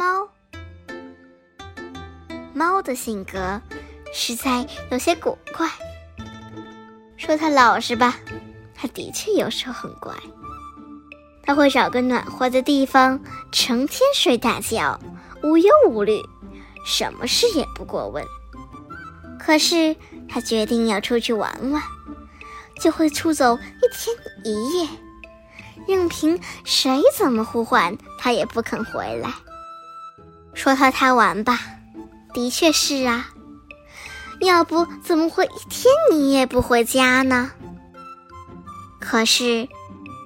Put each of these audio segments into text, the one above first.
猫，猫的性格实在有些古怪。说它老实吧，它的确有时候很乖。它会找个暖和的地方，成天睡大觉，无忧无虑，什么事也不过问。可是它决定要出去玩玩，就会出走一天一夜，任凭谁怎么呼唤，它也不肯回来。说他贪玩吧，的确是啊，要不怎么会一天一夜不回家呢？可是，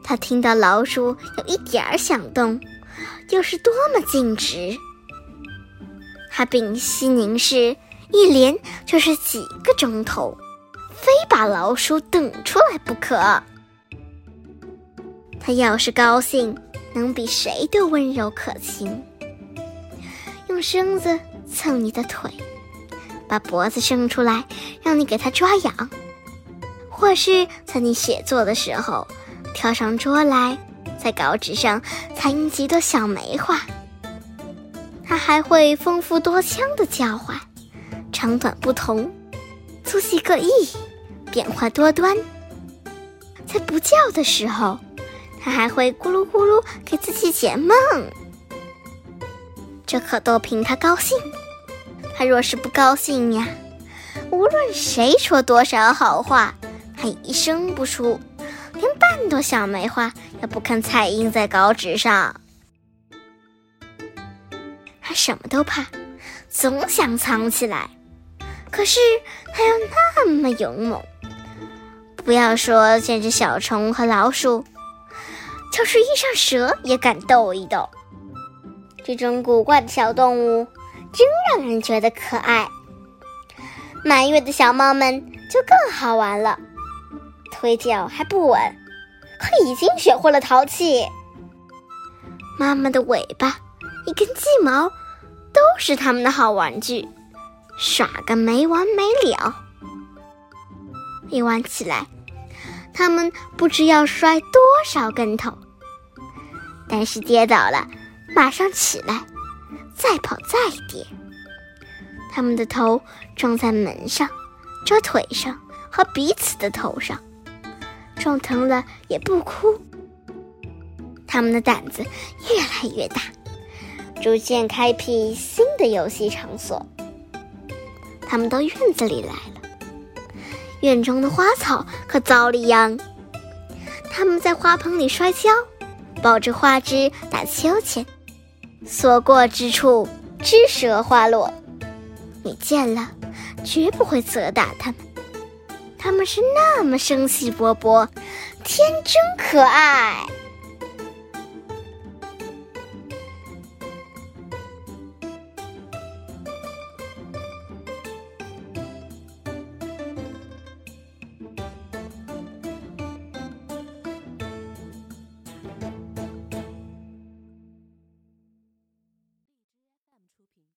他听到老鼠有一点儿响动，又是多么尽职。他屏息凝视，一连就是几个钟头，非把老鼠等出来不可。他要是高兴，能比谁都温柔可亲。用身子蹭你的腿，把脖子伸出来，让你给它抓痒；或是在你写作的时候，跳上桌来，在稿纸上踩印几朵小梅花。它还会丰富多腔的叫唤，长短不同，粗细各异，变化多端。在不叫的时候，它还会咕噜咕噜给自己解梦。这可都凭他高兴。他若是不高兴呀，无论谁说多少好话，他一声不出，连半朵小梅花也不肯彩印在稿纸上。他什么都怕，总想藏起来，可是他又那么勇猛。不要说见着小虫和老鼠，就是遇上蛇也敢斗一斗。这种古怪的小动物，真让人觉得可爱。满月的小猫们就更好玩了，腿脚还不稳，可已经学会了淘气。妈妈的尾巴、一根鸡毛，都是他们的好玩具，耍个没完没了。一玩起来，他们不知要摔多少跟头，但是跌倒了。马上起来，再跑再跌。他们的头撞在门上、这腿上和彼此的头上，撞疼了也不哭。他们的胆子越来越大，逐渐开辟新的游戏场所。他们到院子里来了，院中的花草可遭了殃。他们在花盆里摔跤，抱着花枝打秋千。所过之处，枝折花落。你见了，绝不会责打他们。他们是那么生气勃勃，天真可爱。